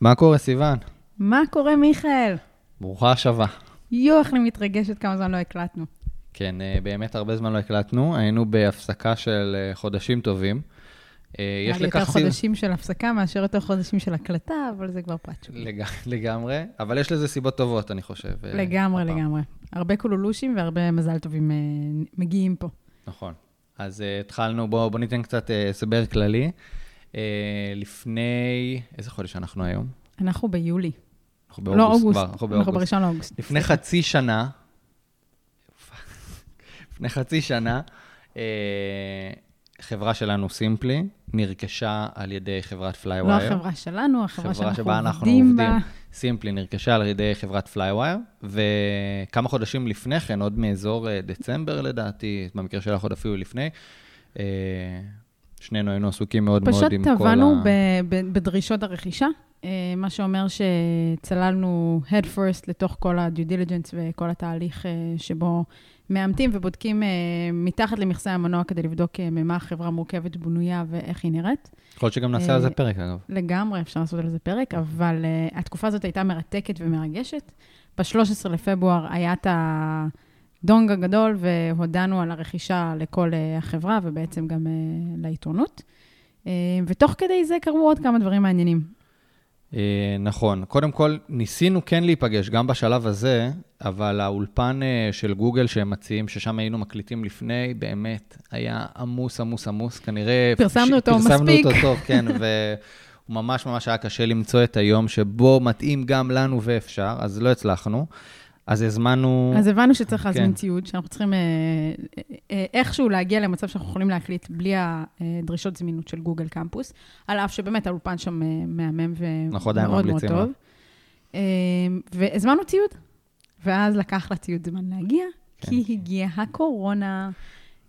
מה קורה, סיוון? מה קורה, מיכאל? ברוכה השבה. יואו, איך אני מתרגשת כמה זמן לא הקלטנו. כן, אה, באמת הרבה זמן לא הקלטנו, היינו בהפסקה של אה, חודשים טובים. אה, יש לכך... יותר חודשים של הפסקה מאשר יותר חודשים של הקלטה, אבל זה כבר שלי. לג... לגמרי, אבל יש לזה סיבות טובות, אני חושב. לגמרי, הפעם. לגמרי. הרבה קולולושים והרבה מזל טובים מגיעים פה. נכון. אז התחלנו, בואו בוא ניתן קצת הסבר כללי. אה, לפני, איזה חודש אנחנו היום? אנחנו ביולי. אנחנו באוגוסט לא, אוגוסט. כבר, אנחנו באוגוסט. אנחנו בראשון לאוגוסט. לפני חצי שנה, לפני חצי שנה, אה, חברה שלנו, סימפלי, נרכשה על ידי חברת פלייווייר. לא החברה שלנו, החברה שאנחנו עובדים בה. חברה שבה אנחנו עובדים. סימפלי נרכשה על ידי חברת פלייווייר, וכמה חודשים לפני כן, עוד באזור אה, דצמבר לדעתי, במקרה שלך עוד אפילו לפני, אה, שנינו היינו עסוקים מאוד מאוד עם כל ה... פשוט טבענו בדרישות הרכישה, אה, מה שאומר שצללנו head first לתוך כל ה-due diligence וכל התהליך אה, שבו מאמתים ובודקים אה, מתחת למכסה המנוע כדי לבדוק ממה החברה מורכבת, בנויה ואיך היא נראית. יכול להיות שגם נעשה על זה פרק, אגב. לגמרי, אפשר לעשות על זה פרק, אבל התקופה הזאת הייתה מרתקת ומרגשת. ב-13 לפברואר היה את הדונג הגדול, והודענו על הרכישה לכל החברה ובעצם גם לעיתונות. ותוך כדי זה קרו עוד כמה דברים מעניינים. אה, נכון. קודם כל, ניסינו כן להיפגש, גם בשלב הזה, אבל האולפן אה, של גוגל שהם מציעים, ששם היינו מקליטים לפני, באמת היה עמוס, עמוס, עמוס. כנראה... פרסמנו אותו מספיק. פרסמנו אותו טוב, כן, והוא ממש ממש היה קשה למצוא את היום שבו מתאים גם לנו ואפשר, אז לא הצלחנו. אז הזמנו... אז הבנו שצריך להזמין כן. ציוד, שאנחנו צריכים אה, אה, איכשהו להגיע למצב שאנחנו יכולים להקליט בלי הדרישות זמינות של גוגל קמפוס, על אף שבאמת האולפן שם אה, מהמם ומאוד מאוד טוב. אה, והזמנו ציוד, ואז לקח לציוד זמן להגיע, כן. כי הגיעה הקורונה.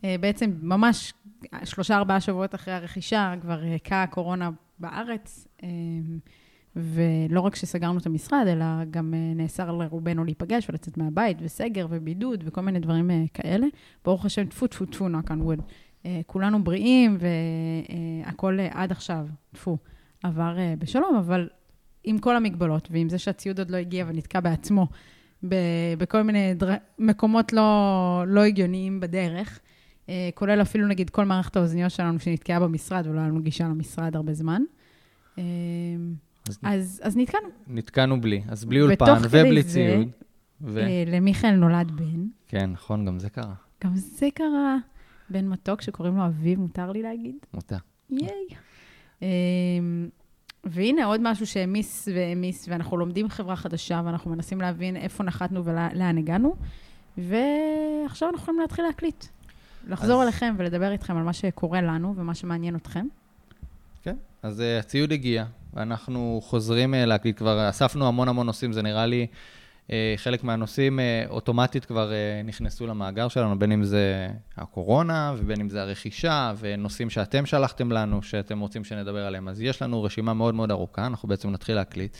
אה, בעצם ממש שלושה-ארבעה שבועות אחרי הרכישה, כבר הכה הקורונה בארץ. ולא רק שסגרנו את המשרד, אלא גם אה, נאסר לרובנו להיפגש ולצאת מהבית, וסגר ובידוד וכל מיני דברים אה, כאלה. ברוך השם, טפו טפו טפו, knock on wood. אה, כולנו בריאים, והכול עד עכשיו, טפו, עבר בשלום, אבל עם כל המגבלות, ועם זה שהציוד עוד לא הגיע ונתקע בעצמו בכל מיני דר... מקומות לא, לא הגיוניים בדרך, כולל אפילו נגיד כל מערכת האוזניות שלנו שנתקעה במשרד ולא היה לנו גישה למשרד הרבה זמן. אז, אז, אז נתקענו. נתקענו בלי, אז בלי אולפן ובלי ציוד. ו... אה, למיכאל נולד בן. כן, נכון, גם זה קרה. גם זה קרה. בן מתוק שקוראים לו אביב, מותר לי להגיד? מותר. ייי. אמ, והנה עוד משהו שהעמיס והעמיס, ואנחנו לומדים חברה חדשה, ואנחנו מנסים להבין איפה נחתנו ולאן הגענו, ועכשיו אנחנו יכולים להתחיל להקליט. לחזור אז... אליכם ולדבר איתכם על מה שקורה לנו ומה שמעניין אתכם. כן, אז אה, הציוד הגיע, ואנחנו חוזרים אה, להקליט כבר, אספנו המון המון נושאים, זה נראה לי, אה, חלק מהנושאים אוטומטית כבר נכנסו למאגר שלנו, בין אם זה הקורונה, ובין אם זה הרכישה, ונושאים שאתם שלחתם לנו, שאתם רוצים שנדבר עליהם. אז יש לנו רשימה מאוד מאוד ארוכה, אנחנו בעצם נתחיל להקליט.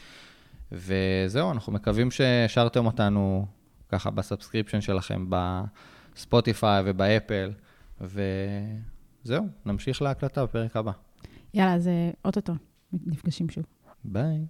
וזהו, אנחנו מקווים שהשארתם אותנו ככה ב subscription שלכם, בספוטיפיי ובאפל, וזהו, נמשיך להקלטה בפרק הבא. יאללה, אז אה, אוטוטו, נפגשים שוב. ביי.